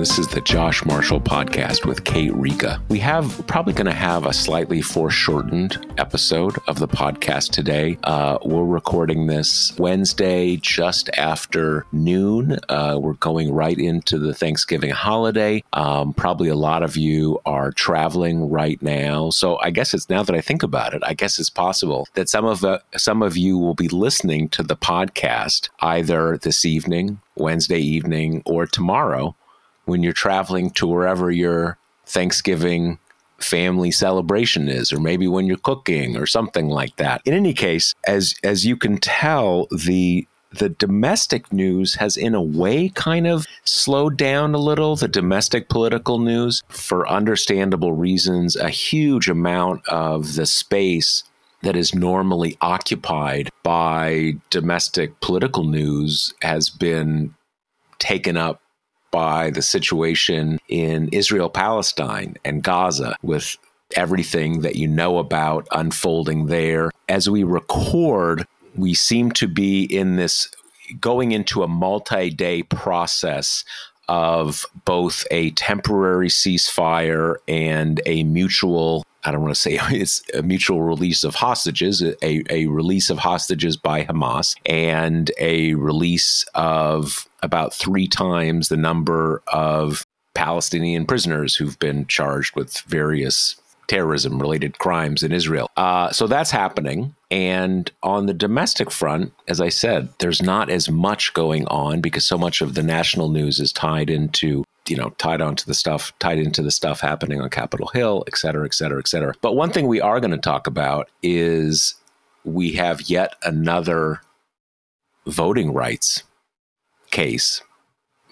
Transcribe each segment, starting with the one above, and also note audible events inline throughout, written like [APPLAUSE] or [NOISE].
This is the Josh Marshall Podcast with Kate Riga. We have probably going to have a slightly foreshortened episode of the podcast today. Uh, we're recording this Wednesday just after noon. Uh, we're going right into the Thanksgiving holiday. Um, probably a lot of you are traveling right now, so I guess it's now that I think about it, I guess it's possible that some of uh, some of you will be listening to the podcast either this evening Wednesday evening or tomorrow when you're traveling to wherever your Thanksgiving family celebration is or maybe when you're cooking or something like that. In any case, as as you can tell, the the domestic news has in a way kind of slowed down a little the domestic political news for understandable reasons a huge amount of the space that is normally occupied by domestic political news has been taken up by the situation in Israel, Palestine, and Gaza with everything that you know about unfolding there. As we record, we seem to be in this going into a multi day process of both a temporary ceasefire and a mutual I don't want to say [LAUGHS] it's a mutual release of hostages, a, a release of hostages by Hamas, and a release of about three times the number of Palestinian prisoners who've been charged with various terrorism related crimes in Israel. Uh, so that's happening. And on the domestic front, as I said, there's not as much going on because so much of the national news is tied into you know tied onto the stuff tied into the stuff happening on capitol hill et cetera et cetera et cetera but one thing we are going to talk about is we have yet another voting rights case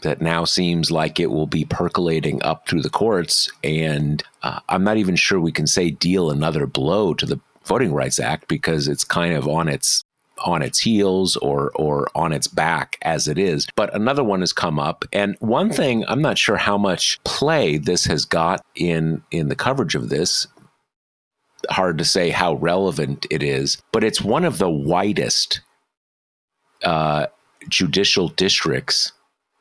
that now seems like it will be percolating up through the courts. And uh, I'm not even sure we can say deal another blow to the Voting Rights Act because it's kind of on its on its heels or or on its back as it is. But another one has come up, and one thing I'm not sure how much play this has got in in the coverage of this. Hard to say how relevant it is, but it's one of the widest uh, judicial districts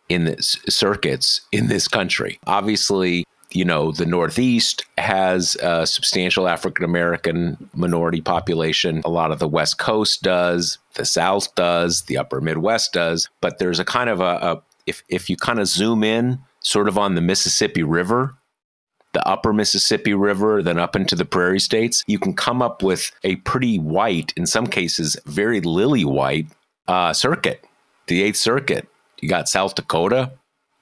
in this circuits in this country. Obviously, you know, the Northeast has a substantial African American minority population. A lot of the West Coast does, the South does, the Upper Midwest does. But there's a kind of a, a if if you kind of zoom in, sort of on the Mississippi River, the Upper Mississippi River, then up into the Prairie States, you can come up with a pretty white, in some cases, very lily white uh, circuit the Eighth Circuit. You got South Dakota,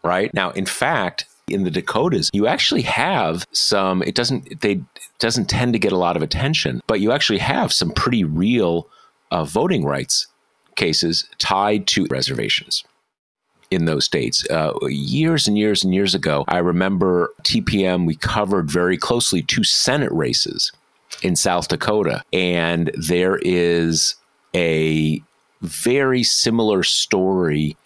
right? Now, in fact, in the Dakotas, you actually have some. It doesn't they doesn't tend to get a lot of attention, but you actually have some pretty real uh, voting rights cases tied to reservations in those states. Uh, years and years and years ago, I remember TPM. We covered very closely two Senate races in South Dakota, and there is a very similar story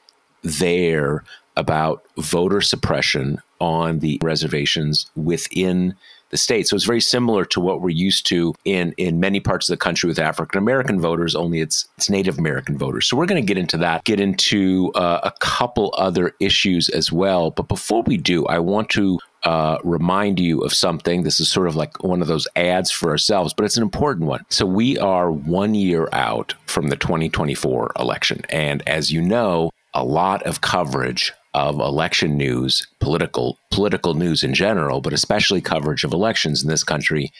there about voter suppression on the reservations within the state. So it's very similar to what we're used to in in many parts of the country with African American voters. Only it's it's Native American voters. So we're going to get into that, get into uh, a couple other issues as well. But before we do, I want to uh, remind you of something. This is sort of like one of those ads for ourselves, but it's an important one. So we are one year out from the 2024 election. And as you know, a lot of coverage of election news, political political news in general, but especially coverage of elections in this country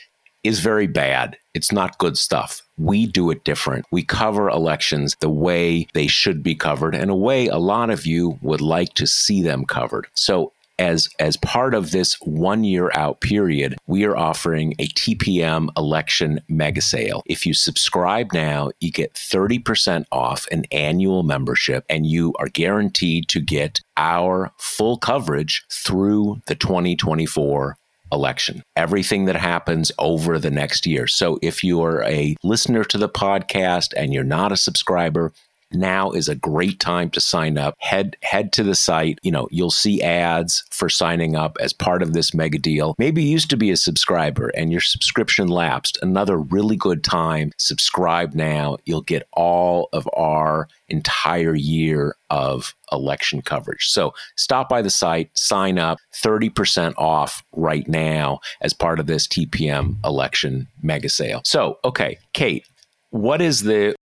is very bad. It's not good stuff. We do it different. We cover elections the way they should be covered and a way a lot of you would like to see them covered. So as as part of this one year out period, we are offering a TPM election mega sale. If you subscribe now, you get 30% off an annual membership and you are guaranteed to get our full coverage through the 2024 election, everything that happens over the next year. So if you are a listener to the podcast and you're not a subscriber, now is a great time to sign up. Head head to the site. You know, you'll see ads for signing up as part of this mega deal. Maybe you used to be a subscriber and your subscription lapsed. Another really good time. Subscribe now. You'll get all of our entire year of election coverage. So stop by the site, sign up, 30% off right now as part of this TPM election mega sale. So, okay, Kate, what is the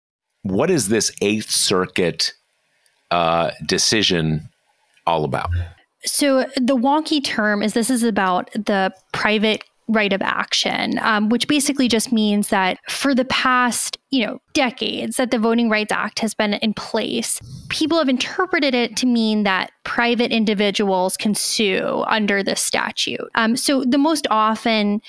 what is this Eighth Circuit uh, decision all about? So the wonky term is this is about the private right of action, um, which basically just means that for the past, you know, decades that the Voting Rights Act has been in place, people have interpreted it to mean that private individuals can sue under this statute. Um, so the most often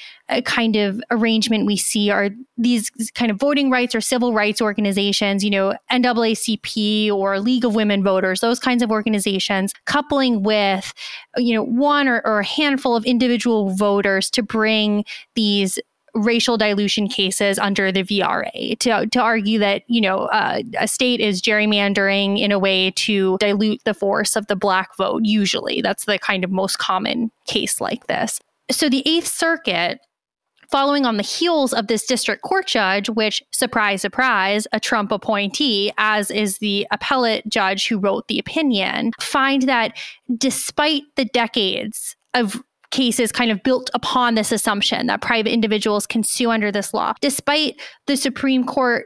kind of arrangement we see are these kind of voting rights or civil rights organizations, you know, NAACP or League of Women Voters, those kinds of organizations, coupling with, you know, one or, or a handful of individual voters to bring these racial dilution cases under the VRA to, to argue that, you know, uh, a state is gerrymandering in a way to dilute the force of the black vote. Usually, that's the kind of most common case like this. So the Eighth Circuit following on the heels of this district court judge, which, surprise, surprise, a Trump appointee, as is the appellate judge who wrote the opinion, find that despite the decades of cases kind of built upon this assumption that private individuals can sue under this law. Despite the Supreme Court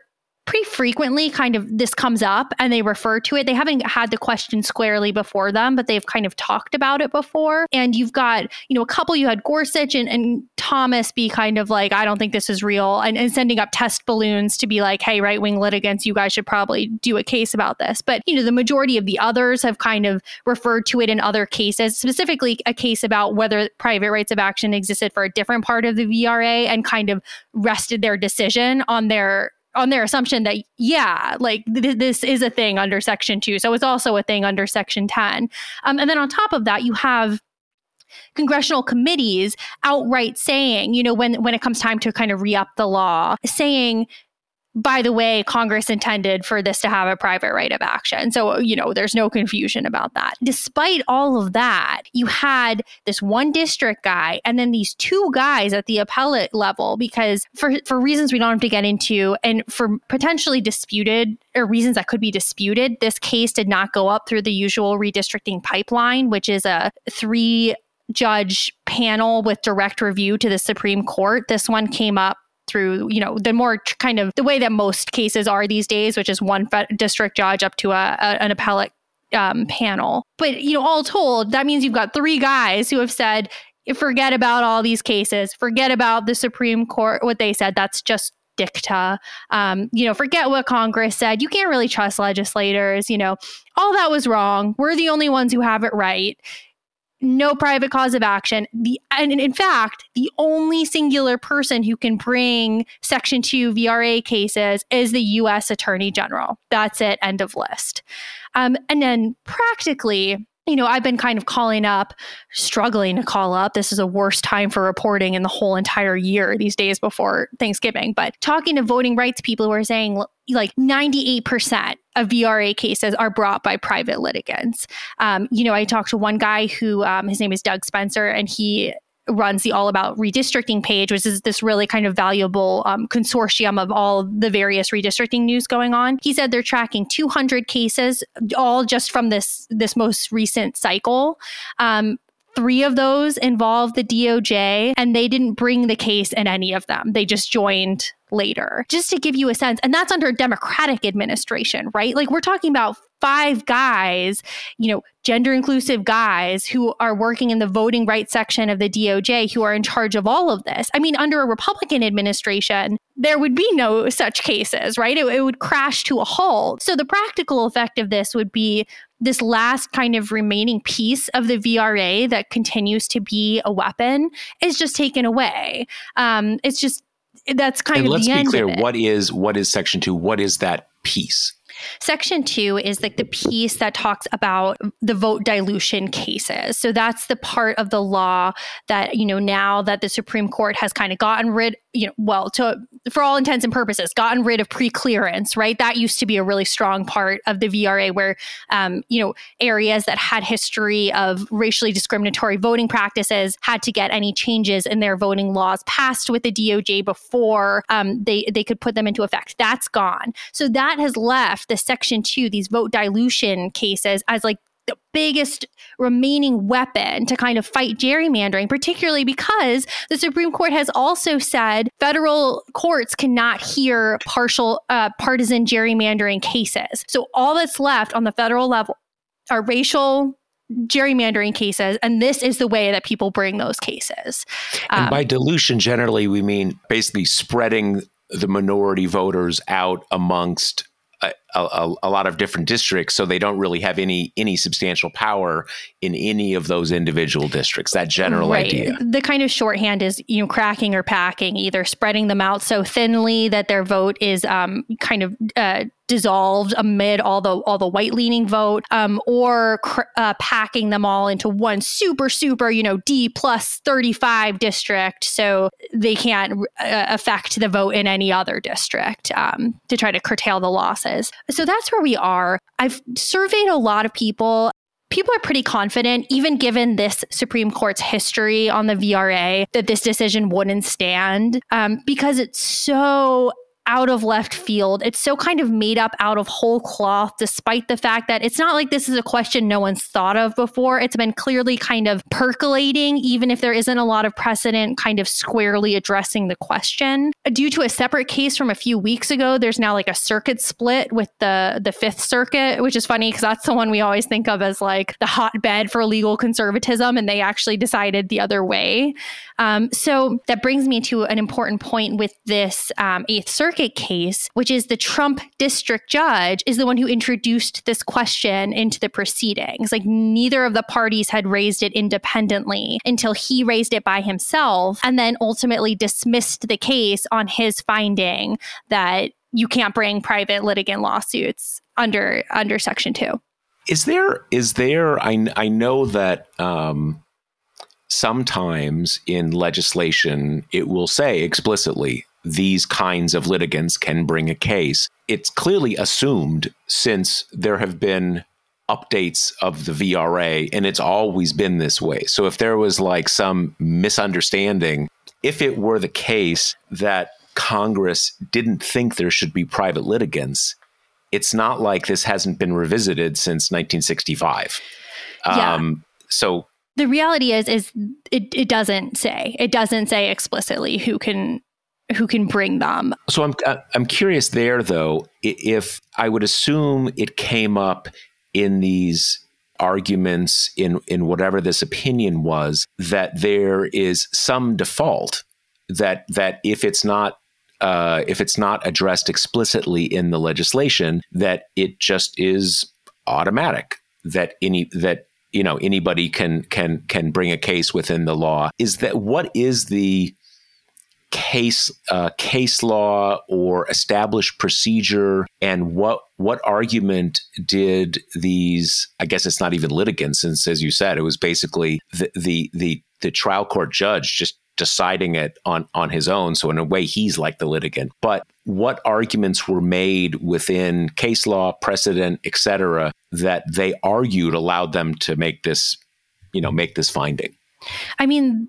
pretty frequently kind of this comes up and they refer to it. They haven't had the question squarely before them, but they've kind of talked about it before. And you've got, you know, a couple you had Gorsuch and, and Thomas be kind of like, I don't think this is real, and, and sending up test balloons to be like, hey, right wing litigants, you guys should probably do a case about this. But, you know, the majority of the others have kind of referred to it in other cases, specifically a case about whether private rights of action existed for a different part of the VRA and kind of rested their decision on their on their assumption that yeah like th- this is a thing under section 2 so it's also a thing under section 10 um, and then on top of that you have congressional committees outright saying you know when when it comes time to kind of re-up the law saying by the way, Congress intended for this to have a private right of action. So, you know, there's no confusion about that. Despite all of that, you had this one district guy and then these two guys at the appellate level because for, for reasons we don't have to get into and for potentially disputed or reasons that could be disputed, this case did not go up through the usual redistricting pipeline, which is a three judge panel with direct review to the Supreme Court. This one came up through, you know, the more kind of the way that most cases are these days, which is one district judge up to a, a an appellate um, panel. But you know, all told, that means you've got three guys who have said, forget about all these cases, forget about the Supreme Court, what they said. That's just dicta. Um, you know, forget what Congress said. You can't really trust legislators. You know, all that was wrong. We're the only ones who have it right no private cause of action. The and in fact, the only singular person who can bring Section 2 VRA cases is the US Attorney General. That's it, end of list. Um, and then practically, you know, I've been kind of calling up, struggling to call up. This is a worst time for reporting in the whole entire year these days before Thanksgiving. But talking to voting rights people who are saying like 98% of VRA cases are brought by private litigants. Um, you know, I talked to one guy who um, his name is Doug Spencer, and he runs the All About Redistricting page, which is this really kind of valuable um, consortium of all the various redistricting news going on. He said they're tracking 200 cases, all just from this this most recent cycle. Um, Three of those involved the DOJ, and they didn't bring the case in any of them. They just joined later. Just to give you a sense, and that's under a Democratic administration, right? Like we're talking about five guys, you know, gender inclusive guys who are working in the voting rights section of the DOJ who are in charge of all of this. I mean, under a Republican administration, there would be no such cases, right? It, it would crash to a halt. So the practical effect of this would be this last kind of remaining piece of the VRA that continues to be a weapon is just taken away. Um, it's just that's kind and of let's the be end clear. What is what is Section Two? What is that piece? Section two is like the piece that talks about the vote dilution cases. So that's the part of the law that, you know, now that the Supreme Court has kind of gotten rid, you know, well, to for all intents and purposes, gotten rid of pre-clearance, right? That used to be a really strong part of the VRA where, um, you know, areas that had history of racially discriminatory voting practices had to get any changes in their voting laws passed with the DOJ before um, they they could put them into effect. That's gone. So that has left the Section Two, these vote dilution cases, as like the biggest remaining weapon to kind of fight gerrymandering, particularly because the Supreme Court has also said federal courts cannot hear partial uh, partisan gerrymandering cases. So all that's left on the federal level are racial gerrymandering cases and this is the way that people bring those cases And Um, by dilution, generally, we mean basically spreading the minority voters out amongst a, a, a lot of different districts, so they don't really have any any substantial power in any of those individual districts. That general right. idea. The kind of shorthand is you know cracking or packing, either spreading them out so thinly that their vote is um, kind of uh, dissolved amid all the all the white leaning vote, um, or cr- uh, packing them all into one super super you know D plus thirty five district, so they can't uh, affect the vote in any other district um, to try to curtail the losses. So that's where we are. I've surveyed a lot of people people are pretty confident, even given this Supreme Court's history on the VRA, that this decision wouldn't stand um, because it's so out of left field. It's so kind of made up out of whole cloth, despite the fact that it's not like this is a question no one's thought of before. It's been clearly kind of percolating, even if there isn't a lot of precedent kind of squarely addressing the question. Due to a separate case from a few weeks ago, there's now like a circuit split with the the Fifth Circuit, which is funny because that's the one we always think of as like the hotbed for legal conservatism, and they actually decided the other way. Um, so that brings me to an important point with this um, Eighth Circuit case, which is the Trump district judge is the one who introduced this question into the proceedings. Like neither of the parties had raised it independently until he raised it by himself and then ultimately dismissed the case on his finding that you can't bring private litigant lawsuits under under section 2 Is there is there I I know that um sometimes in legislation it will say explicitly these kinds of litigants can bring a case. It's clearly assumed since there have been updates of the VRA and it's always been this way. So if there was like some misunderstanding, if it were the case that Congress didn't think there should be private litigants, it's not like this hasn't been revisited since 1965. Yeah. Um, so the reality is is it, it doesn't say it doesn't say explicitly who can who can bring them. So I'm uh, I'm curious there though if I would assume it came up in these arguments in in whatever this opinion was that there is some default that that if it's not uh, if it's not addressed explicitly in the legislation that it just is automatic that any that you know anybody can can can bring a case within the law. Is that what is the case uh, case law or established procedure? And what what argument did these i guess it's not even litigants since as you said it was basically the the the, the trial court judge just deciding it on on his own. So in a way he's like the litigant. But what arguments were made within case law precedent etc that they argued allowed them to make this you know make this finding i mean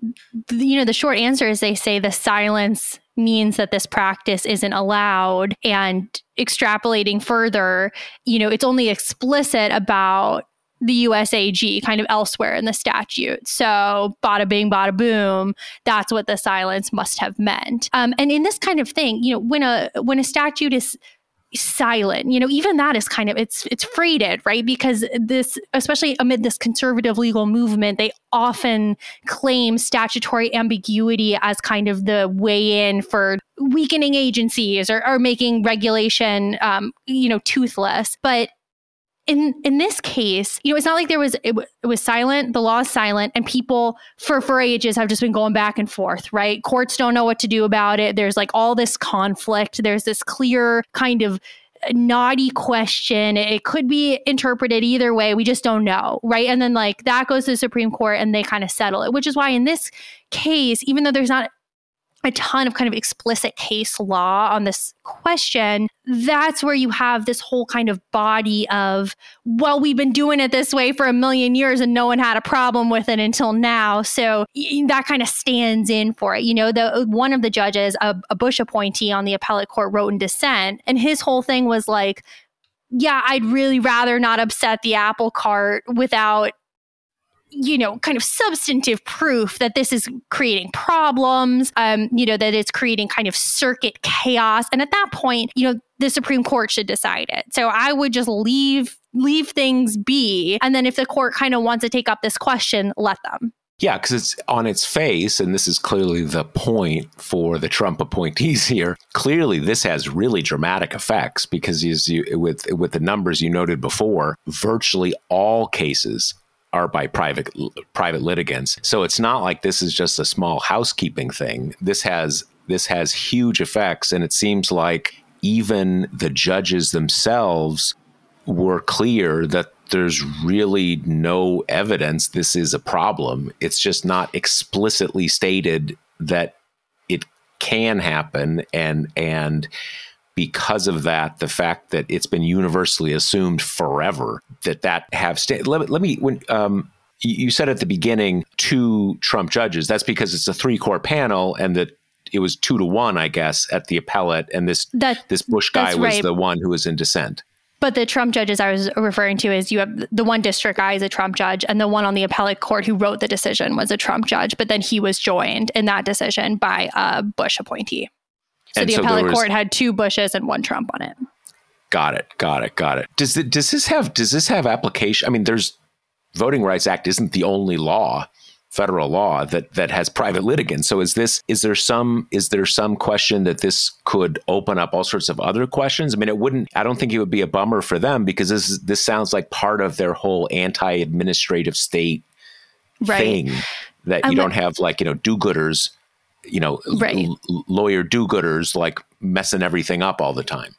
you know the short answer is they say the silence means that this practice isn't allowed and extrapolating further you know it's only explicit about the USAG kind of elsewhere in the statute. So, bada bing, bada boom, that's what the silence must have meant. Um, and in this kind of thing, you know, when a when a statute is silent. You know even that is kind of it's it's freighted right? Because this especially amid this conservative legal movement they often claim statutory ambiguity as kind of the way in for weakening agencies or, or making regulation um, you know toothless. But in in this case, you know, it's not like there was it, w- it was silent. The law is silent, and people for for ages have just been going back and forth. Right? Courts don't know what to do about it. There's like all this conflict. There's this clear kind of knotty question. It could be interpreted either way. We just don't know, right? And then like that goes to the Supreme Court and they kind of settle it, which is why in this case, even though there's not a ton of kind of explicit case law on this question, that's where you have this whole kind of body of, well, we've been doing it this way for a million years and no one had a problem with it until now. So that kind of stands in for it. You know, the one of the judges, a, a Bush appointee on the appellate court, wrote in dissent, and his whole thing was like, yeah, I'd really rather not upset the apple cart without you know, kind of substantive proof that this is creating problems, um, you know, that it's creating kind of circuit chaos. And at that point, you know, the Supreme Court should decide it. So I would just leave leave things be. And then if the court kind of wants to take up this question, let them. Yeah, because it's on its face, and this is clearly the point for the Trump appointees [LAUGHS] here. Clearly, this has really dramatic effects because, as you, with with the numbers you noted before, virtually all cases are by private private litigants. So it's not like this is just a small housekeeping thing. This has this has huge effects and it seems like even the judges themselves were clear that there's really no evidence this is a problem. It's just not explicitly stated that it can happen and and because of that, the fact that it's been universally assumed forever that that have sta- let, let me when um, you said at the beginning two Trump judges. That's because it's a three court panel and that it was two to one, I guess, at the appellate, and this that, this Bush guy was right. the one who was in dissent. But the Trump judges I was referring to is you have the one district guy is a Trump judge, and the one on the appellate court who wrote the decision was a Trump judge. But then he was joined in that decision by a Bush appointee. So and the so appellate was, court had two Bushes and one Trump on it. Got it. Got it. Got it. Does it, does this have does this have application? I mean, there's Voting Rights Act isn't the only law, federal law that that has private litigants. So is this is there some is there some question that this could open up all sorts of other questions? I mean, it wouldn't. I don't think it would be a bummer for them because this is, this sounds like part of their whole anti-administrative state right. thing that you don't have like you know do-gooders you know, right. l- lawyer do gooders like messing everything up all the time.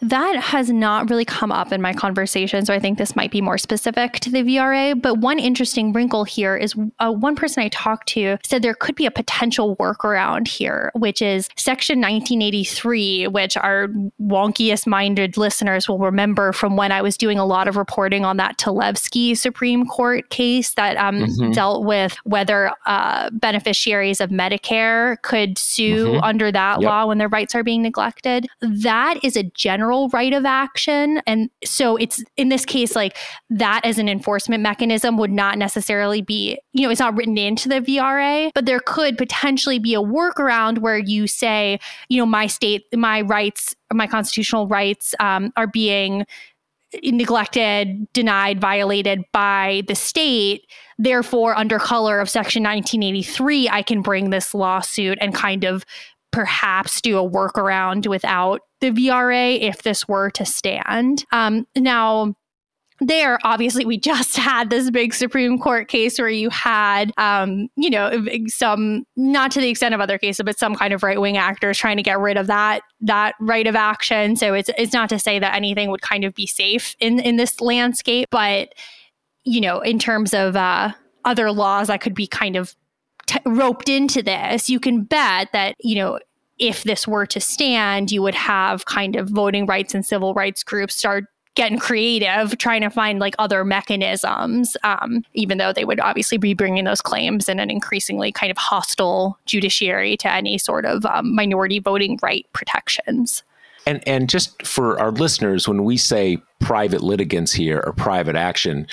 That has not really come up in my conversation, so I think this might be more specific to the VRA. But one interesting wrinkle here is uh, one person I talked to said there could be a potential workaround here, which is Section 1983, which our wonkiest minded listeners will remember from when I was doing a lot of reporting on that Talevski Supreme Court case that um, mm-hmm. dealt with whether uh, beneficiaries of Medicare could sue mm-hmm. under that yep. law when their rights are being neglected. That is a general right of action. And so it's in this case, like that as an enforcement mechanism would not necessarily be, you know, it's not written into the VRA, but there could potentially be a workaround where you say, you know, my state, my rights, my constitutional rights um, are being neglected, denied, violated by the state. Therefore, under color of Section 1983, I can bring this lawsuit and kind of perhaps do a workaround without the VRA if this were to stand. Um, now, there obviously we [LAUGHS] just had this big supreme court case where you had um, you know some not to the extent of other cases but some kind of right-wing actors trying to get rid of that that right of action so it's it's not to say that anything would kind of be safe in in this landscape but you know in terms of uh, other laws that could be kind of t- roped into this, you can bet that, you know, if this were to stand, you would have kind of voting rights and civil rights groups start getting creative, trying to find like other mechanisms, um, even though they would obviously be bringing those claims in an increasingly kind of hostile judiciary to any sort of um, minority voting right protections. And and just for our listeners, when we say private litigants here or private action,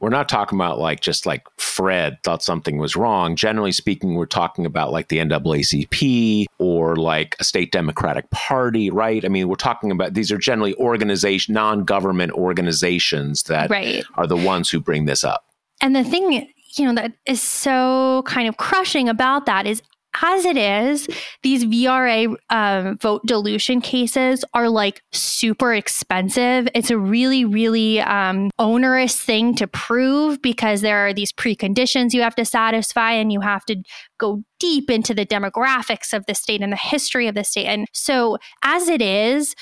we're not talking about like just like Fred thought something was wrong. Generally speaking, we're talking about like the NAACP or like a state Democratic Party, right? I mean, we're talking about these are generally organization, non-government organizations that right. are the ones who bring this up. And the thing you know that is so kind of crushing about that is as it is, these VRA um, vote dilution cases are like super expensive. It's a really, really um, onerous thing to prove because there are these preconditions you have to satisfy and you have to go deep into the demographics of the state and the history of the state. And so, as it is,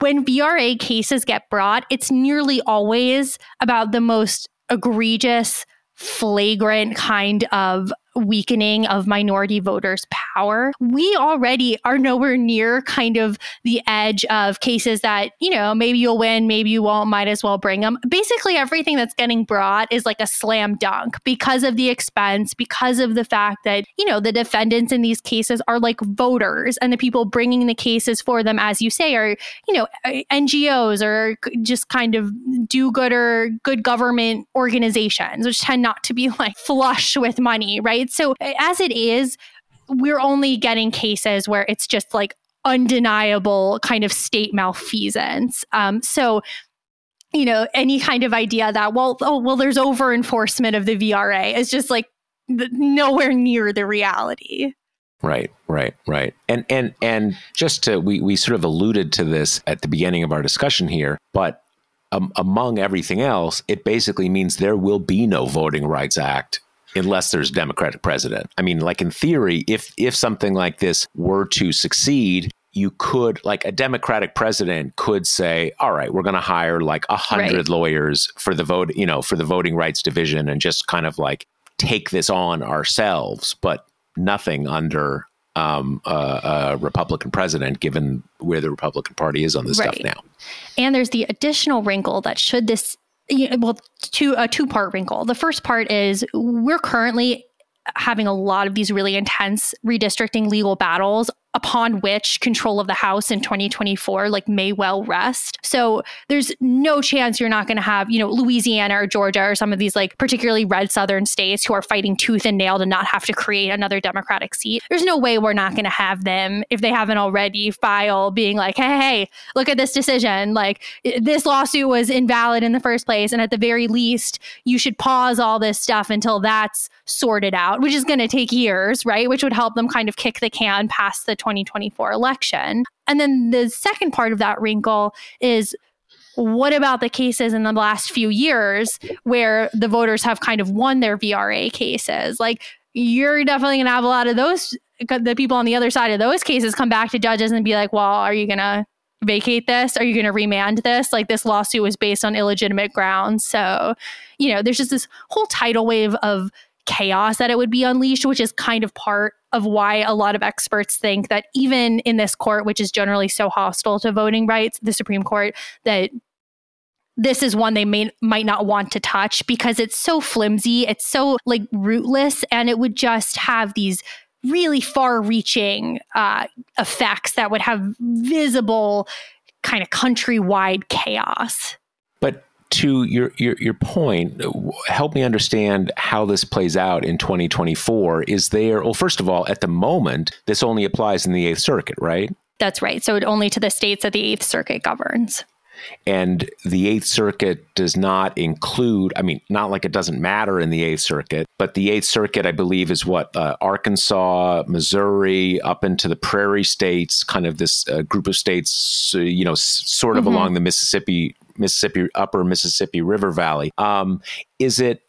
when VRA cases get brought, it's nearly always about the most egregious flagrant kind of weakening of minority voters' power. We already are nowhere near kind of the edge of cases that, you know, maybe you'll win, maybe you won't, might as well bring them. Basically, everything that's getting brought is like a slam dunk because of the expense, because of the fact that, you know, the defendants in these cases are like voters and the people bringing the cases for them, as you say, are, you know, NGOs or just kind of do gooder, good government organizations, which tend not to be [LAUGHS] like flush with money, right? Right? So as it is, we're only getting cases where it's just like undeniable kind of state malfeasance. Um, so you know, any kind of idea that well, oh well, there's over enforcement of the VRA is just like nowhere near the reality. Right, right, right. And and and just to we we sort of alluded to this at the beginning of our discussion here, but um, among everything else, it basically means there will be no Voting Rights Act unless there's democratic president. I mean, like in theory, if if something like this were to succeed, you could like a democratic president could say all right we're going to hire like a hundred right. lawyers for the vote you know for the voting rights division and just kind of like take this on ourselves but nothing under um, a, a, republican president given where the republican party is on this right. stuff now and there's the additional wrinkle that should this you know, well, two a two part wrinkle. The first part is we're currently having a lot of these really intense redistricting legal battles upon which control of the House in 2024 like may well rest. So there's no chance you're not going to have, you know, Louisiana or Georgia or some of these like particularly red southern states who are fighting tooth and nail to not have to create another Democratic seat. There's no way we're not going to have them if they haven't already file being like, hey, hey, look at this decision. Like this lawsuit was invalid in the first place. And at the very least, you should pause all this stuff until that's sorted out, which is going to take years, right? Which would help them kind of kick the can past the 2024 election. And then the second part of that wrinkle is what about the cases in the last few years where the voters have kind of won their VRA cases? Like, you're definitely going to have a lot of those, uh, the people on the other side of those cases come back to judges and be like, well, are you going to vacate this? Are you going to remand this? Like, this lawsuit was based on illegitimate grounds. So, you know, there's just this whole tidal wave of chaos that it would be unleashed, which is kind of part of why a lot of experts think that even in this court, which is generally so hostile to voting rights, the Supreme Court, that this is one they may might not want to touch because it's so flimsy, it's so like rootless, and it would just have these really far-reaching uh, effects that would have visible kind of countrywide chaos. But to your, your your point, help me understand how this plays out in 2024. Is there well, first of all, at the moment, this only applies in the Eighth Circuit, right? That's right. So only to the states that the Eighth Circuit governs. And the Eighth Circuit does not include, I mean, not like it doesn't matter in the Eighth Circuit, but the Eighth Circuit, I believe, is what uh, Arkansas, Missouri, up into the prairie states, kind of this uh, group of states, uh, you know, s- sort of mm-hmm. along the Mississippi Mississippi Upper Mississippi River Valley. Um, is it?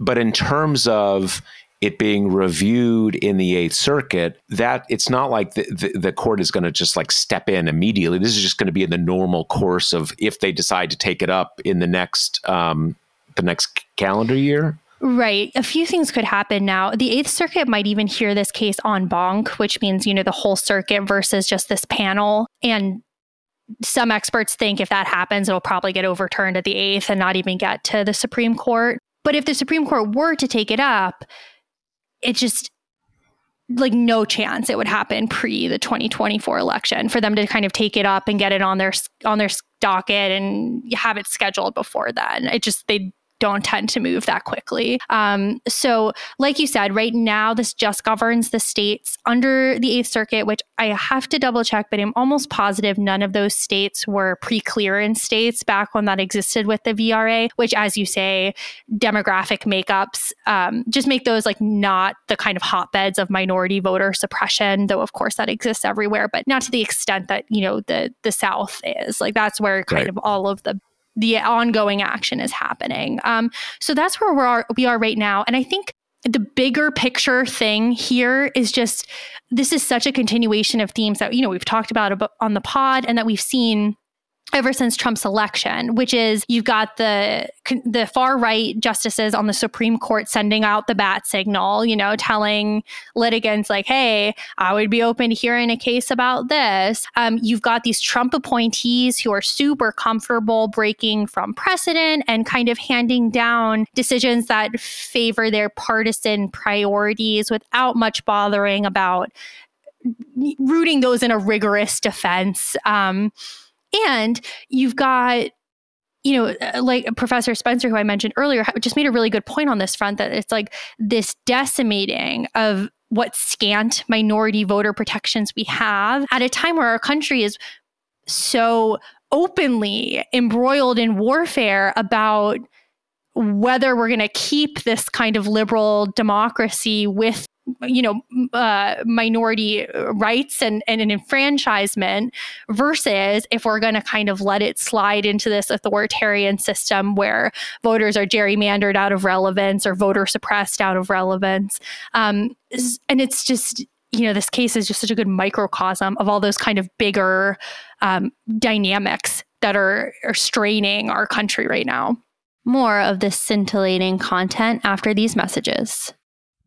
But in terms of it being reviewed in the Eighth Circuit, that it's not like the, the, the court is going to just like step in immediately. This is just going to be in the normal course of if they decide to take it up in the next um, the next calendar year. Right. A few things could happen now. The Eighth Circuit might even hear this case en banc, which means, you know, the whole circuit versus just this panel. And some experts think if that happens, it'll probably get overturned at the eighth and not even get to the Supreme Court. But if the Supreme Court were to take it up, it just like no chance it would happen pre the 2024 election for them to kind of take it up and get it on their on their docket and have it scheduled before then. It just they don't tend to move that quickly. Um, so, like you said, right now, this just governs the states under the Eighth Circuit, which I have to double check, but I'm almost positive none of those states were pre clearance states back when that existed with the VRA, which, as you say, demographic makeups um, just make those like not the kind of hotbeds of minority voter suppression, though, of course, that exists everywhere, but not to the extent that, you know, the, the South is. Like, that's where kind right. of all of the the ongoing action is happening. Um, so that's where we are, we are right now. And I think the bigger picture thing here is just this is such a continuation of themes that you know we've talked about on the pod and that we've seen ever since Trump's election, which is you've got the the far right justices on the Supreme Court sending out the bat signal, you know, telling litigants like, "Hey, I would be open to hearing a case about this." Um, you've got these Trump appointees who are super comfortable breaking from precedent and kind of handing down decisions that favor their partisan priorities without much bothering about rooting those in a rigorous defense. Um, and you've got you know, uh, like Professor Spencer, who I mentioned earlier, just made a really good point on this front that it's like this decimating of what scant minority voter protections we have at a time where our country is so openly embroiled in warfare about whether we're going to keep this kind of liberal democracy with you know uh, minority rights and, and an enfranchisement versus if we're going to kind of let it slide into this authoritarian system where voters are gerrymandered out of relevance or voter suppressed out of relevance. Um, and it's just you know this case is just such a good microcosm of all those kind of bigger um, dynamics that are, are straining our country right now. More of this scintillating content after these messages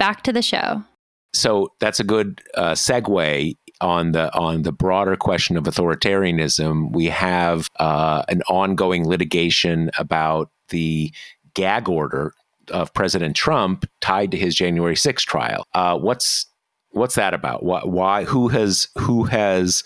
back to the show. So that's a good uh, segue on the on the broader question of authoritarianism. We have uh, an ongoing litigation about the gag order of President Trump tied to his January 6th trial. Uh, what's what's that about? Why, why? Who has who has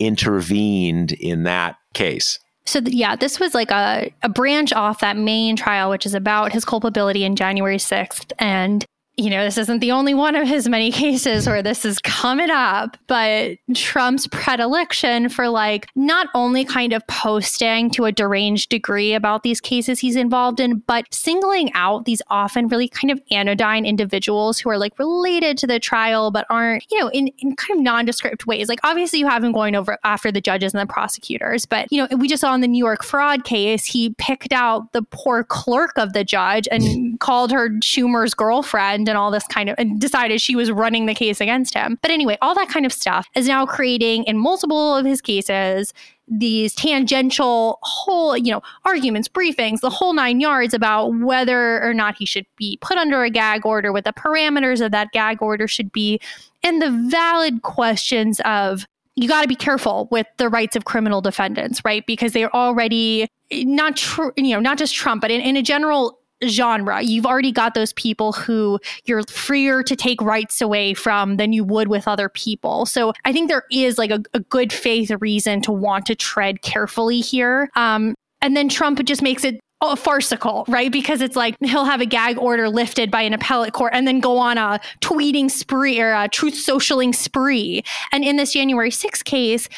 intervened in that case? So yeah, this was like a, a branch off that main trial, which is about his culpability in January 6th. And you know, this isn't the only one of his many [LAUGHS] cases where this is coming up, but Trump's predilection for like not only kind of posting to a deranged degree about these cases he's involved in, but singling out these often really kind of anodyne individuals who are like related to the trial, but aren't, you know, in, in kind of nondescript ways. Like obviously you have him going over after the judges and the prosecutors, but you know, we just saw in the New York fraud case, he picked out the poor clerk of the judge and [LAUGHS] called her Schumer's girlfriend and all this kind of and decided she was running the case against him. But anyway, all that kind of stuff is now creating in multiple of his cases these tangential whole, you know, arguments, briefings, the whole nine yards about whether or not he should be put under a gag order, what the parameters of that gag order should be, and the valid questions of you got to be careful with the rights of criminal defendants, right? Because they're already not true, you know, not just Trump, but in, in a general genre. You've already got those people who you're freer to take rights away from than you would with other people. So I think there is like a, a good faith reason to want to tread carefully here. Um, and then Trump just makes it oh, farcical, right? Because it's like he'll have a gag order lifted by an appellate court and then go on a tweeting spree or a truth socialing spree. And in this January 6th case,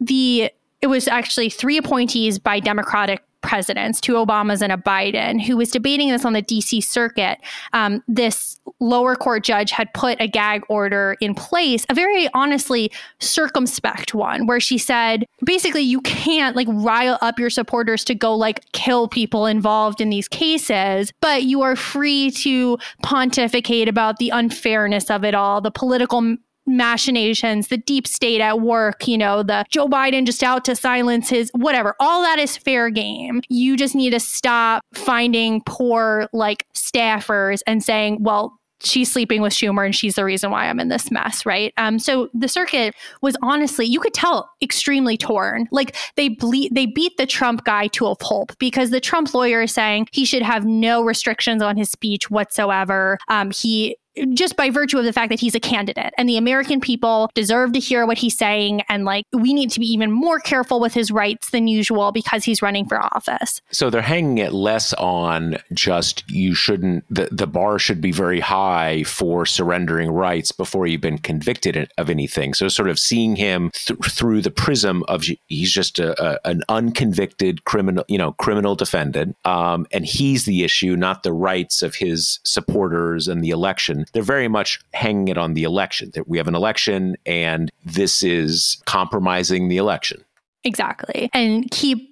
the it was actually three appointees by Democratic presidents, two Obamas and a Biden, who was debating this on the DC circuit. Um, this lower court judge had put a gag order in place, a very honestly circumspect one, where she said basically you can't like rile up your supporters to go like kill people involved in these cases, but you are free to pontificate about the unfairness of it all, the political machinations, the deep state at work, you know, the Joe Biden just out to silence his whatever. All that is fair game. You just need to stop finding poor like staffers and saying, well, she's sleeping with Schumer and she's the reason why I'm in this mess, right? Um, so the circuit was honestly, you could tell, extremely torn. Like they ble- they beat the Trump guy to a pulp because the Trump lawyer is saying he should have no restrictions on his speech whatsoever. Um, he just by virtue of the fact that he's a candidate and the American people deserve to hear what he's saying. And like, we need to be even more careful with his rights than usual because he's running for office. So they're hanging it less on just you shouldn't, the, the bar should be very high for surrendering rights before you've been convicted of anything. So sort of seeing him th- through the prism of he's just a, a, an unconvicted criminal, you know, criminal defendant. Um, and he's the issue, not the rights of his supporters and the election they're very much hanging it on the election that we have an election and this is compromising the election. Exactly. And keep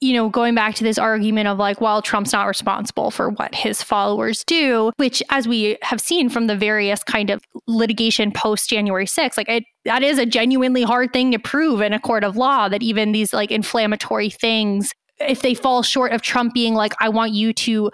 you know, going back to this argument of like, well, Trump's not responsible for what his followers do, which, as we have seen from the various kind of litigation post January 6th, like it, that is a genuinely hard thing to prove in a court of law that even these like inflammatory things, if they fall short of Trump being like, I want you to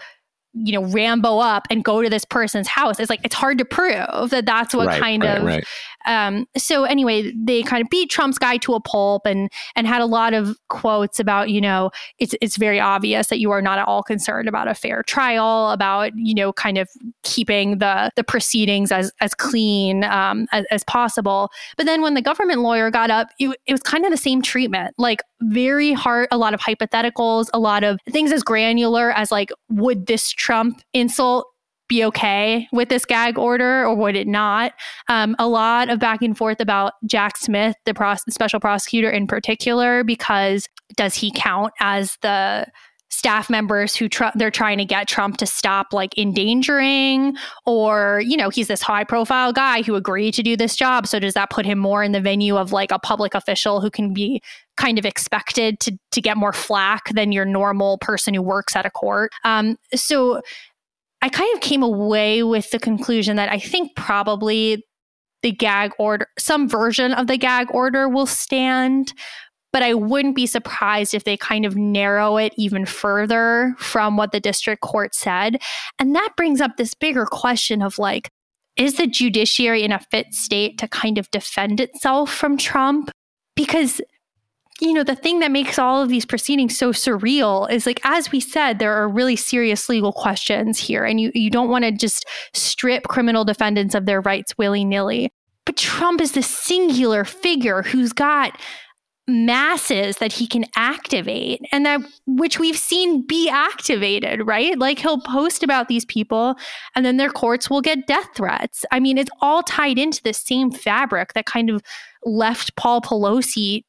you know rambo up and go to this person's house it's like it's hard to prove that that's what right, kind right, of right. Um, so anyway, they kind of beat Trump's guy to a pulp and and had a lot of quotes about you know it's it's very obvious that you are not at all concerned about a fair trial, about you know kind of keeping the the proceedings as as clean um, as, as possible. But then when the government lawyer got up, it, it was kind of the same treatment, like very hard, a lot of hypotheticals, a lot of things as granular as like would this Trump insult be okay with this gag order or would it not? Um, a lot of back and forth about Jack Smith, the pros- special prosecutor in particular, because does he count as the staff members who tr- they're trying to get Trump to stop like endangering or you know he's this high profile guy who agreed to do this job so does that put him more in the venue of like a public official who can be kind of expected to to get more flack than your normal person who works at a court um, so I kind of came away with the conclusion that I think probably the gag order, some version of the gag order will stand, but I wouldn't be surprised if they kind of narrow it even further from what the district court said. And that brings up this bigger question of like, is the judiciary in a fit state to kind of defend itself from Trump? Because you know, the thing that makes all of these proceedings so surreal is like, as we said, there are really serious legal questions here, and you, you don't want to just strip criminal defendants of their rights willy nilly. But Trump is this singular figure who's got masses that he can activate and that which we've seen be activated right like he'll post about these people and then their courts will get death threats i mean it's all tied into the same fabric that kind of left paul pelosi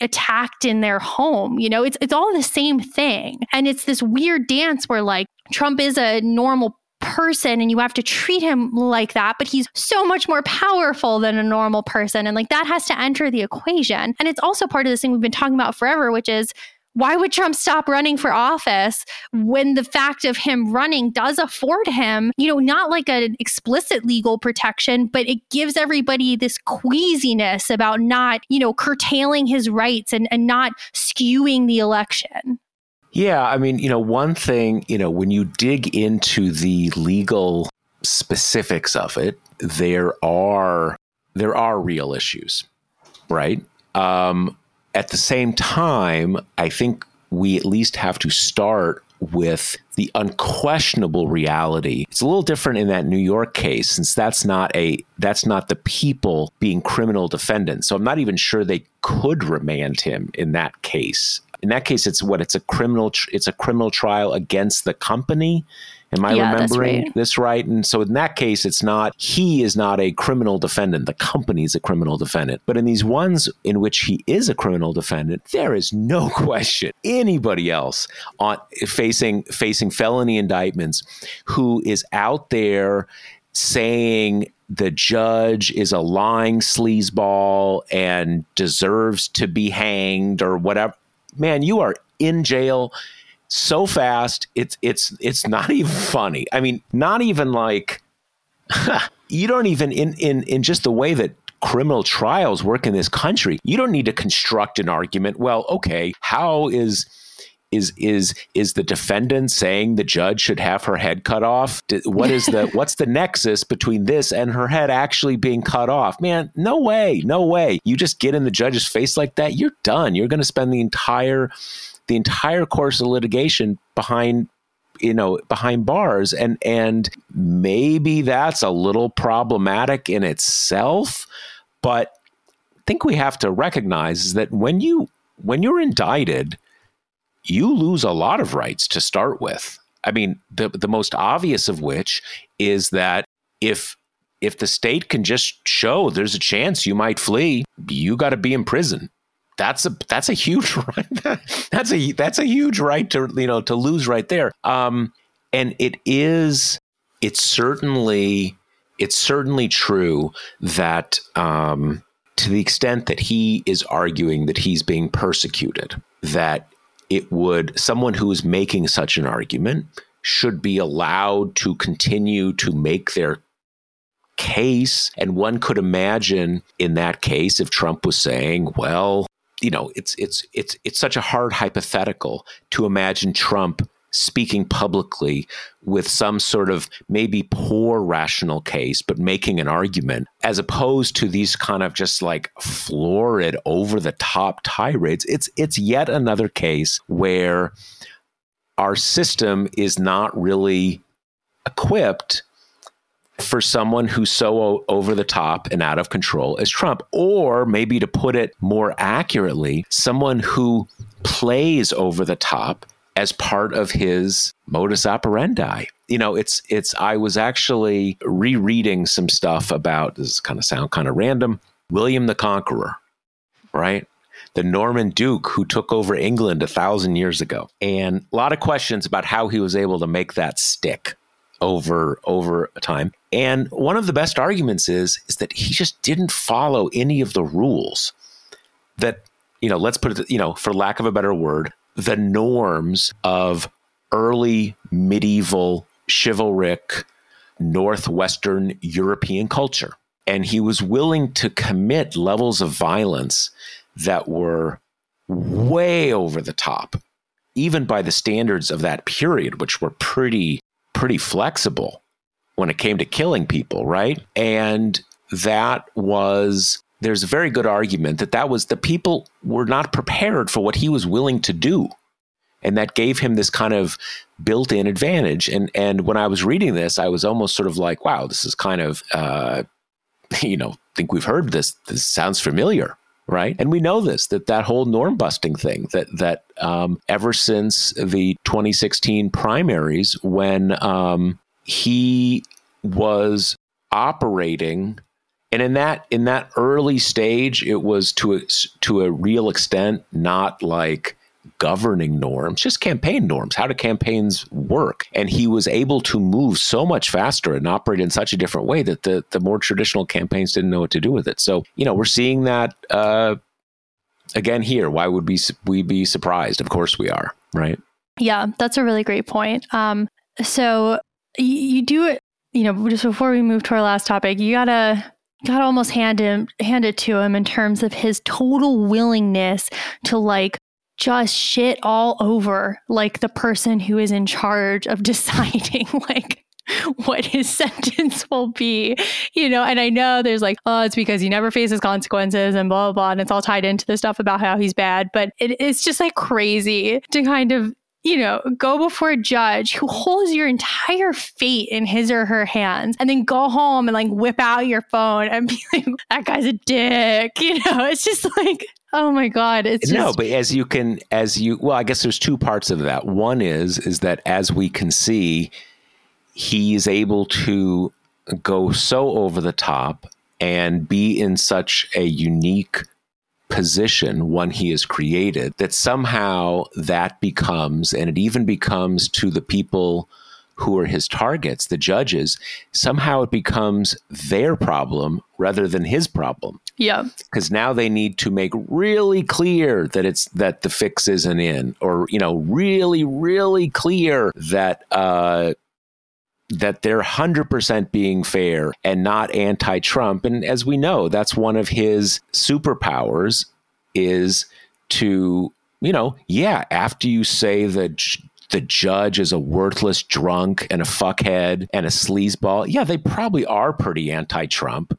attacked in their home. You know, it's it's all the same thing. And it's this weird dance where like Trump is a normal person and you have to treat him like that, but he's so much more powerful than a normal person. And like that has to enter the equation. And it's also part of this thing we've been talking about forever, which is why would Trump stop running for office when the fact of him running does afford him, you know, not like an explicit legal protection, but it gives everybody this queasiness about not, you know, curtailing his rights and, and not skewing the election? Yeah. I mean, you know, one thing, you know, when you dig into the legal specifics of it, there are there are real issues, right? Um, at the same time, I think we at least have to start with the unquestionable reality. It's a little different in that New York case since that's not a that's not the people being criminal defendants. So I'm not even sure they could remand him in that case. In that case it's what it's a criminal it's a criminal trial against the company Am I Yeah, remembering right. this right? And so in that case, it's not, he is not a criminal defendant. The company is a criminal defendant. But in these ones in which he is a criminal defendant, there is no [LAUGHS] question anybody else on facing facing felony indictments who is out there saying the judge is a lying sleazeball and deserves to be hanged or whatever. Man, you are in jail so fast. It's it's it's not even funny. I mean, not even like [LAUGHS] you don't even in in in just the way that criminal trials work in this country. You don't need to construct an argument. Well, okay, how is is is is the defendant saying the judge should have her head cut off? What is the [LAUGHS] what's the nexus between this and her head actually being cut off? Man, no way, no way. You just get in the judge's face like that, you're done. You're going to spend the entire the entire course of litigation behind you know behind bars and and maybe that's a little problematic in itself but I think we have to recognize is that when you when you're indicted you lose a lot of rights to start with. I mean, the the most obvious of which is that if if the state can just show there's a chance you might flee, you got to be in prison. That's a that's a huge [LAUGHS] right. that's a that's a huge right to you know to lose right there. Um, and it is it's certainly it's certainly true that um, to the extent that he is arguing that he's being persecuted, that it would someone who is making such an argument should be allowed to continue to make their case and one could imagine in that case if Trump was saying well you know it's it's it's it's such a hard hypothetical to imagine Trump speaking publicly with some sort of maybe poor rational case, but making an argument, as opposed to these kind of just like florid, over the top tirades. It's it's yet another case where our system is not really equipped for someone who's so over the top and out of control as Trump, or maybe to put it more accurately, someone who plays over the top as part of his modus operandi. You know, it's it's I was actually rereading some stuff about this kind of sound kind of random, William the Conqueror, right? The Norman Duke who took over England a thousand years ago. And a lot of questions about how he was able to make that stick over over time. And one of the best arguments is is that he just didn't follow any of the rules that you know, let's put it, you know, for lack of a better word, the norms of early medieval chivalric northwestern European culture. And he was willing to commit levels of violence that were way over the top, even by the standards of that period, which were pretty, pretty flexible when it came to killing people, right? And that was there's a very good argument that that was the people were not prepared for what he was willing to do. And that gave him this kind of built-in advantage. And and when i was reading this i was almost sort of like wow this is kind of uh [LAUGHS] you know think we've heard this this sounds familiar right? And we know this that that whole norm busting thing that that um, ever since the 2016 primaries when um, he was operating and in that in that early stage it was to to a real extent not like governing norms just campaign norms how do campaigns work? And he was able to move so much faster and operate in such a different way that the the more traditional campaigns didn't know what to do with it. So you know we're seeing that uh again here. Why would we we be surprised? Of course we are right? Yeah, that's a really great point. Um, so you, do it, you know, just before we move to our last topic, you gotta gotta almost hand him hand it to him in terms of his total willingness to like just shit all over like the person who is in charge of [LAUGHS] deciding like what his [LAUGHS] sentence will be, you know. And I know there's like, oh, it's because he never faces consequences and blah, blah, blah. And it's all tied into the stuff about how he's bad. But it, it's just like crazy to kind of, you know, go before a judge who holds your entire fate in his or her hands and then go home and like whip out your phone and be like, that guy's a dick. [LAUGHS] You know, it's just like, oh my God. It's just, no but as you can as you well i guess there's two parts of that one is is that as we can see he is able to go so over the top and be in such a unique position, one he has created, that somehow that becomes, and it even becomes to the people who are his targets, the judges, somehow it becomes their problem rather than his problem. Yeah. Because now they need to make really clear that it's that the fix isn't in, or you know, really, really clear that uh that they're 100% being fair and not anti-Trump and as we know that's one of his superpowers is to you know yeah after you say that the judge is a worthless drunk and a fuckhead and a sleazeball, yeah, they probably are pretty anti-Trump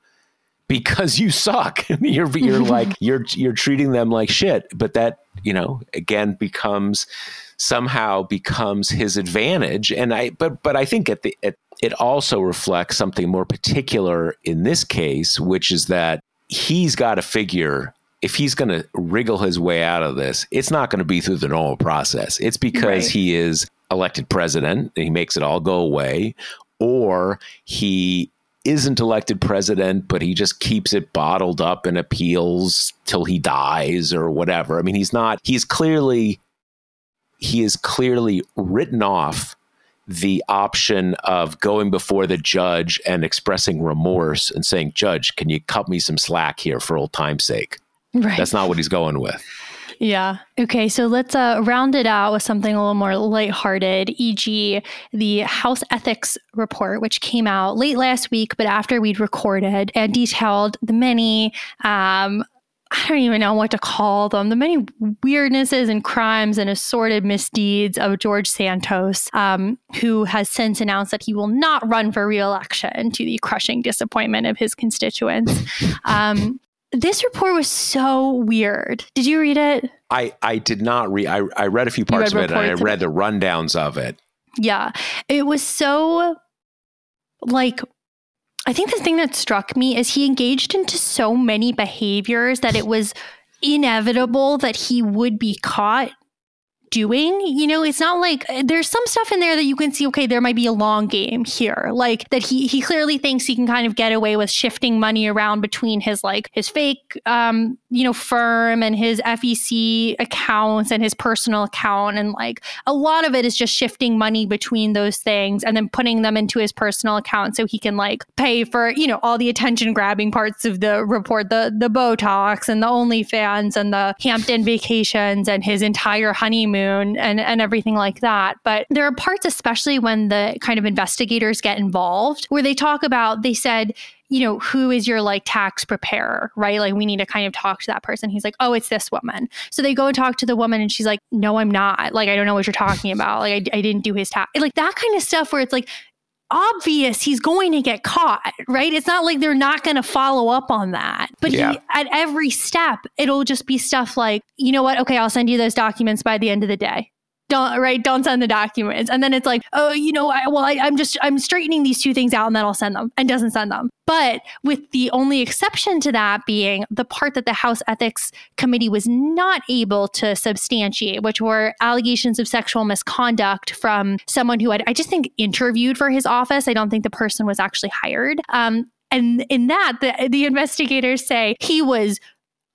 because you suck. [LAUGHS] you're you're [LAUGHS] like you're you're treating them like shit. But that you know again becomes somehow becomes his advantage. And I but but I think at the at, it also reflects something more particular in this case, which is that he's got to figure if he's going to wriggle his way out of this, it's not going to be through the normal process. It's because right. he is elected president and he makes it all go away, or he isn't elected president, but he just keeps it bottled up and appeals till he dies or whatever. I mean, he's not, he's clearly, he is clearly written off the option of going before the judge and expressing remorse and saying, Judge, can you cut me some slack here for old time's sake? Right. That's not what he's going with. Yeah. Okay. So let's uh, round it out with something a little more lighthearted, e.g., the House Ethics Report, which came out late last week, but after we'd recorded and detailed the many um, I don't even know what to call them. The many weirdnesses and crimes and assorted misdeeds of George Santos, um, who has since announced that he will not run for reelection to the crushing disappointment of his constituents. [LAUGHS] Um, this report was so weird. Did you read it? I, I did not read. I, I read a few parts of it and I read the rundowns of it. Yeah. It was so like I think the thing that struck me is he engaged into so many behaviors that it was inevitable that he would be caught doing. You know, it's not like uh, there's some stuff in there that you can see, okay, there might be a long game here. Like that he he clearly thinks he can kind of get away with shifting money around between his like his fake um, you know, firm and his FEC accounts and his personal account. And like a lot of it is just shifting money between those things and then putting them into his personal account so he can like pay for, you know, all the attention grabbing parts of the report, the the Botox and the OnlyFans and the Hampton vacations and his entire honeymoon and, and everything like that. But there are parts, especially when the kind of investigators get involved, where they talk about, they said, you know, who is your like tax preparer, right? Like, we need to kind of talk to that person. He's like, oh, it's this woman. So they go and talk to the woman and she's like, no, I'm not. Like, I don't know what you're talking about. Like, I, I didn't do his tax. Like, that kind of stuff where it's like, obvious he's going to get caught, right? It's not like they're not going to follow up on that. But yeah. he, at every step, it'll just be stuff like, you know what? Okay, I'll send you those documents by the end of the day don't right don't send the documents. And then it's like oh you know I, well I, i'm just i'm straightening these two things out and then i'll send them and doesn't send them. But with the only exception to that being the part that the house ethics committee was not able to substantiate which were allegations of sexual misconduct from someone who had i just think interviewed for his office. I don't think the person was actually hired. Um, and in that, the, the investigators say he was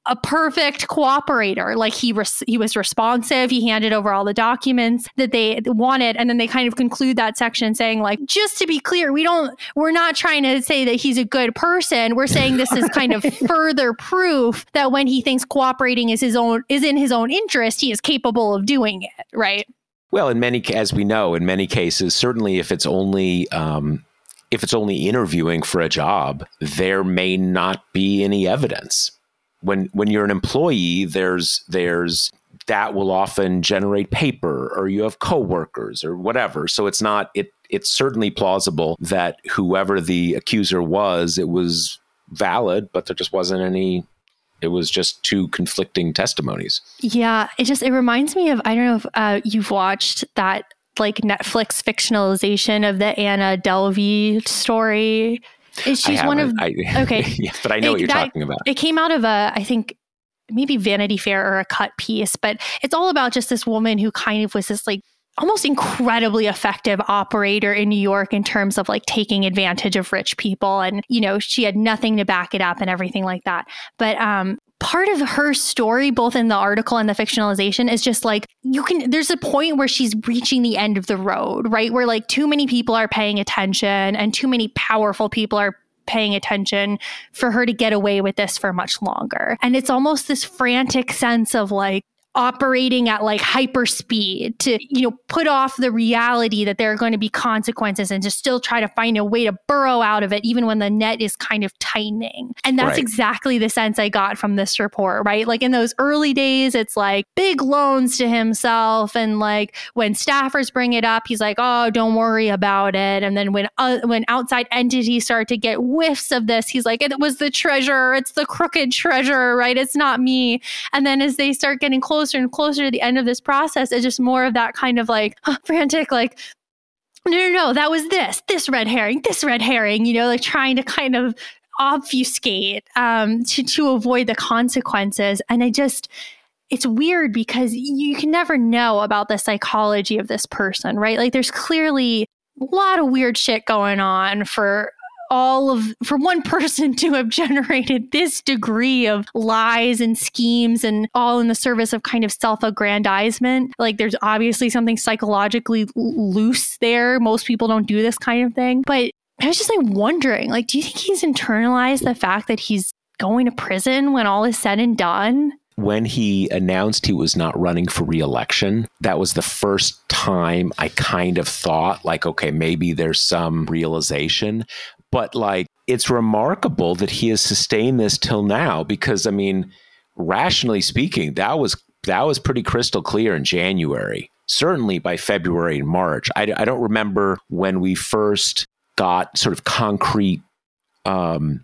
a perfect cooperator. Like he res- he was responsive. He handed over all the documents that they wanted, and then they kind of conclude that section saying, like, just to be clear, we don't we're not trying to say that he's a good person. We're saying this is kind of [LAUGHS] further proof that when he thinks cooperating is his own is in his own interest, he is capable of doing it. Right. Well, in many, as we know, in many cases, certainly if it's only um, if it's only interviewing for a job, there may not be any evidence when when you're an employee there's there's that will often generate paper or you have coworkers or whatever. So it's not it it's certainly plausible that whoever the accuser was it was valid but there just wasn't any it was just two conflicting testimonies. Yeah it just it reminds me of i don't know if uh, you've watched that like netflix fictionalization of the anna delvey story She's one of I, [LAUGHS] okay, yeah, but I know it, what you're that, talking about. It came out of a, I think maybe Vanity Fair or a cut piece, but it's all about just this woman who kind of was this like almost incredibly effective operator in New York in terms of like taking advantage of rich people. And, you know, she had nothing to back it up and everything like that. But um, part of her story, both in the article and the fictionalization, is just like you can, there's a point where she's reaching the end of the road, right? Where like too many people are paying attention and too many powerful people are paying attention for her to get away with this for much longer. And it's almost this frantic sense of like, operating at like hyper speed to you know put off the reality that there are going to be consequences and to still try to find a way to burrow out of it even when the net is kind of tightening. And that's right. exactly the sense i got from this report right? Like in those early days it's like big loans to himself and like when staffers bring it up he's like oh don't worry about it. And then when uh, when outside entities start to get whiffs of this he's like it was the treasurer. It's the crooked treasurer right? It's not me. And then as they start getting close closer and closer to the end of this process, it's just more of that kind of like [LAUGHS] frantic, like, no, no, no, that was this, this red herring, this red herring, you know, like trying to kind of obfuscate um, to, to avoid the consequences. And I just, it's weird because you can never know about the psychology of this person, right? Like there's clearly a lot of weird shit going on for all of for one [LAUGHS] person to have generated this degree of lies and schemes and all in the service of kind of self-aggrandizement. Like there's obviously something psychologically loose there. Most people don't do this kind of thing. But i was just like wondering like do you think he's internalized the fact that he's going to prison when all is said and done? When he announced he was not running for reelection, that was the first time I kind of thought, like, okay, maybe there's some realization. But like, it's remarkable that he has sustained this till now because, I mean, rationally speaking, that was that was pretty crystal clear in January. Certainly by February and March. I, I don't remember when we first got sort of concrete um,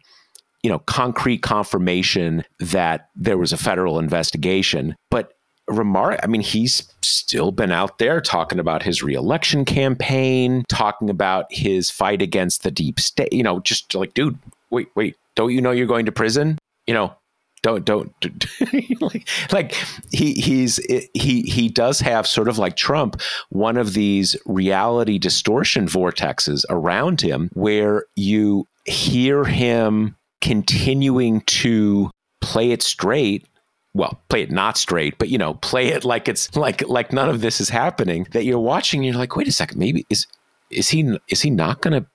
you know, concrete confirmation that there was a federal investigation. But remark i mean he's still been out there talking about his reelection campaign talking about his fight against the deep state you know just like dude wait wait don't you know you're going to prison? You know don't don't [LAUGHS] like, like he he's he he does have sort of like Trump one of these reality distortion vortexes around him where you hear him continuing to play it straight well, play it not straight, but you know, play it like it's like like none of this is happening. That you're watching, you're like, wait a second, maybe is is he is he not going to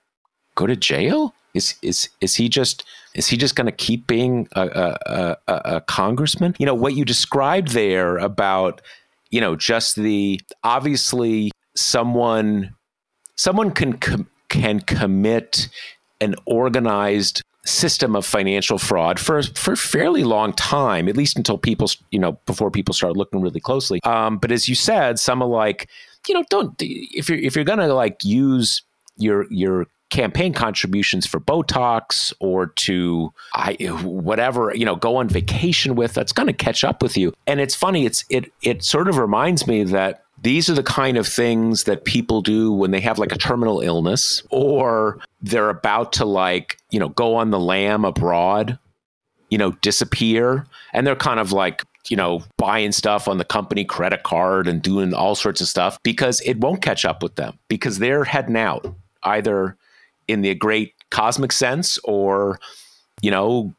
go to jail? Is is is he just is he just going to keep being a, a, a, a congressman? You know what you described there about you know just the obviously someone someone can com- can commit an organized system of financial fraud for for a fairly long time, at least until people, you know, before people start looking really closely. Um, but as you said, some are like, you know, don't if you're if you're gonna like use your your campaign contributions for Botox or to I, whatever you know go on vacation with that's going to catch up with you. And it's funny. It's it it sort of reminds me that these are the kind of things that people do when they have like a terminal illness or they're about to like, you know, go on the lam abroad, you know, disappear. And they're kind of like, you know, buying stuff on the company credit card and doing all sorts of stuff because it won't catch up with them because they're heading out either in the great cosmic sense or, you know,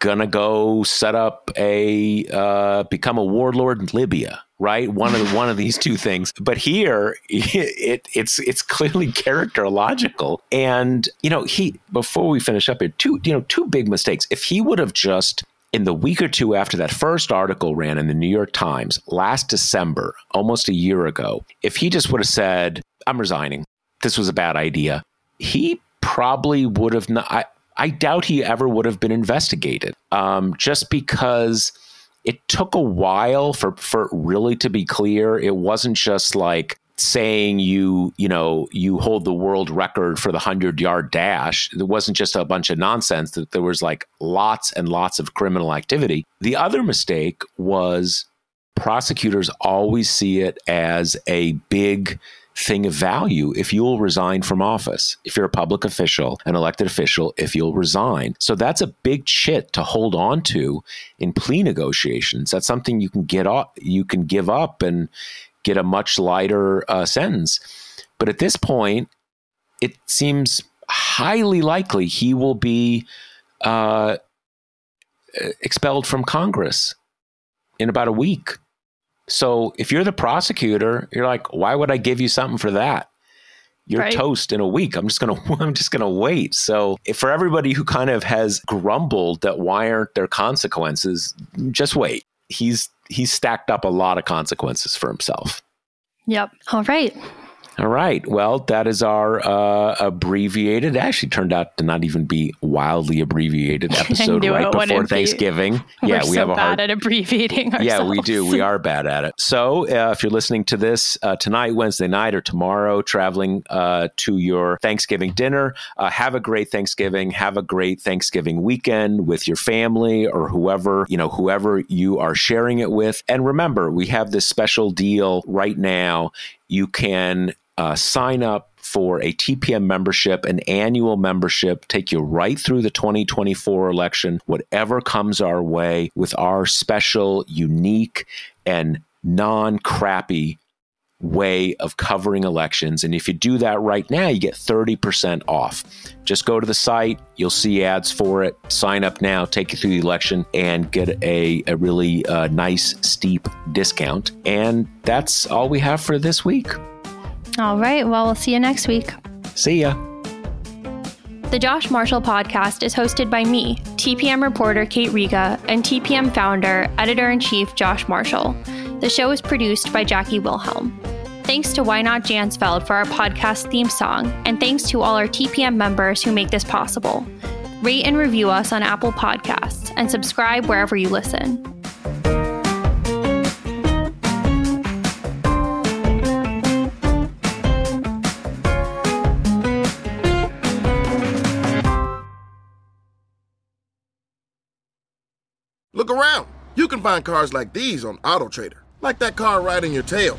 gonna go set up a uh, become a warlord in Libya, right? One of the, [LAUGHS] one of these two things. But here, [LAUGHS] it, it's it's clearly characterological, and you know he before we finish up here, two you know two big mistakes. If he would have just in the week or two after that first article ran in the New York Times last December, almost a year ago, if he just would have said, "I'm resigning," this was a bad idea, he probably would have not. I, I doubt he ever would have been investigated um, just because it took a while for, for really to be clear. It wasn't just like saying you you know you hold the world record for the 100 yard dash. It wasn't just a bunch of nonsense. That there was like lots and lots of criminal activity. The other mistake was prosecutors always see it as a big thing of value if you'll resign from office. If you're a public official, an elected official, if you'll resign. So that's a big chit to hold on to in plea negotiations. That's something you can get off, you can give up and get a much lighter uh, sentence. But at this point, it seems highly likely he will be uh, expelled from Congress in about a week. So if you're the prosecutor, you're like, why would I give you something for that? You're right. toast in a week. I'm just gonna [LAUGHS] I'm just gonna wait. So for everybody who kind of has grumbled that why aren't there consequences, just wait. He's he's stacked up a lot of consequences for himself. Yep. All right. All right. Well, that is our uh, abbreviated. Actually, turned out to not even be wildly abbreviated [LAUGHS] episode right before Thanksgiving. Be. Yeah, We're we so have a hard, bad at abbreviating. Ourselves. [LAUGHS] Yeah, we do. We are bad at it. So, uh, if you're listening to this uh, tonight, Wednesday night, or tomorrow, traveling uh, to your Thanksgiving dinner, uh, have a great Thanksgiving. Have a great Thanksgiving weekend with your family or whoever you know, whoever you are sharing it with. And remember, we have this special deal right now. You can uh, sign up for a TPM membership, an annual membership, take you right through the 2024 election, whatever comes our way, with our special, unique, and non crappy way of covering elections. And if you do that right now, you get 30% off. Just go to the site, you'll see ads for it. Sign up now, take you through the election, and get a, a really uh, nice, steep discount. And that's all we have for this week. All right. Well, we'll see you next week. See ya. The Josh Marshall podcast is hosted by me, TPM reporter Kate Riga, and TPM founder, editor in chief Josh Marshall. The show is produced by Jackie Wilhelm. Thanks to Why Not Jansfeld for our podcast theme song, and thanks to all our TPM members who make this possible. Rate and review us on Apple Podcasts and subscribe wherever you listen. Look around. You can find cars like these on AutoTrader, like that car riding your tail.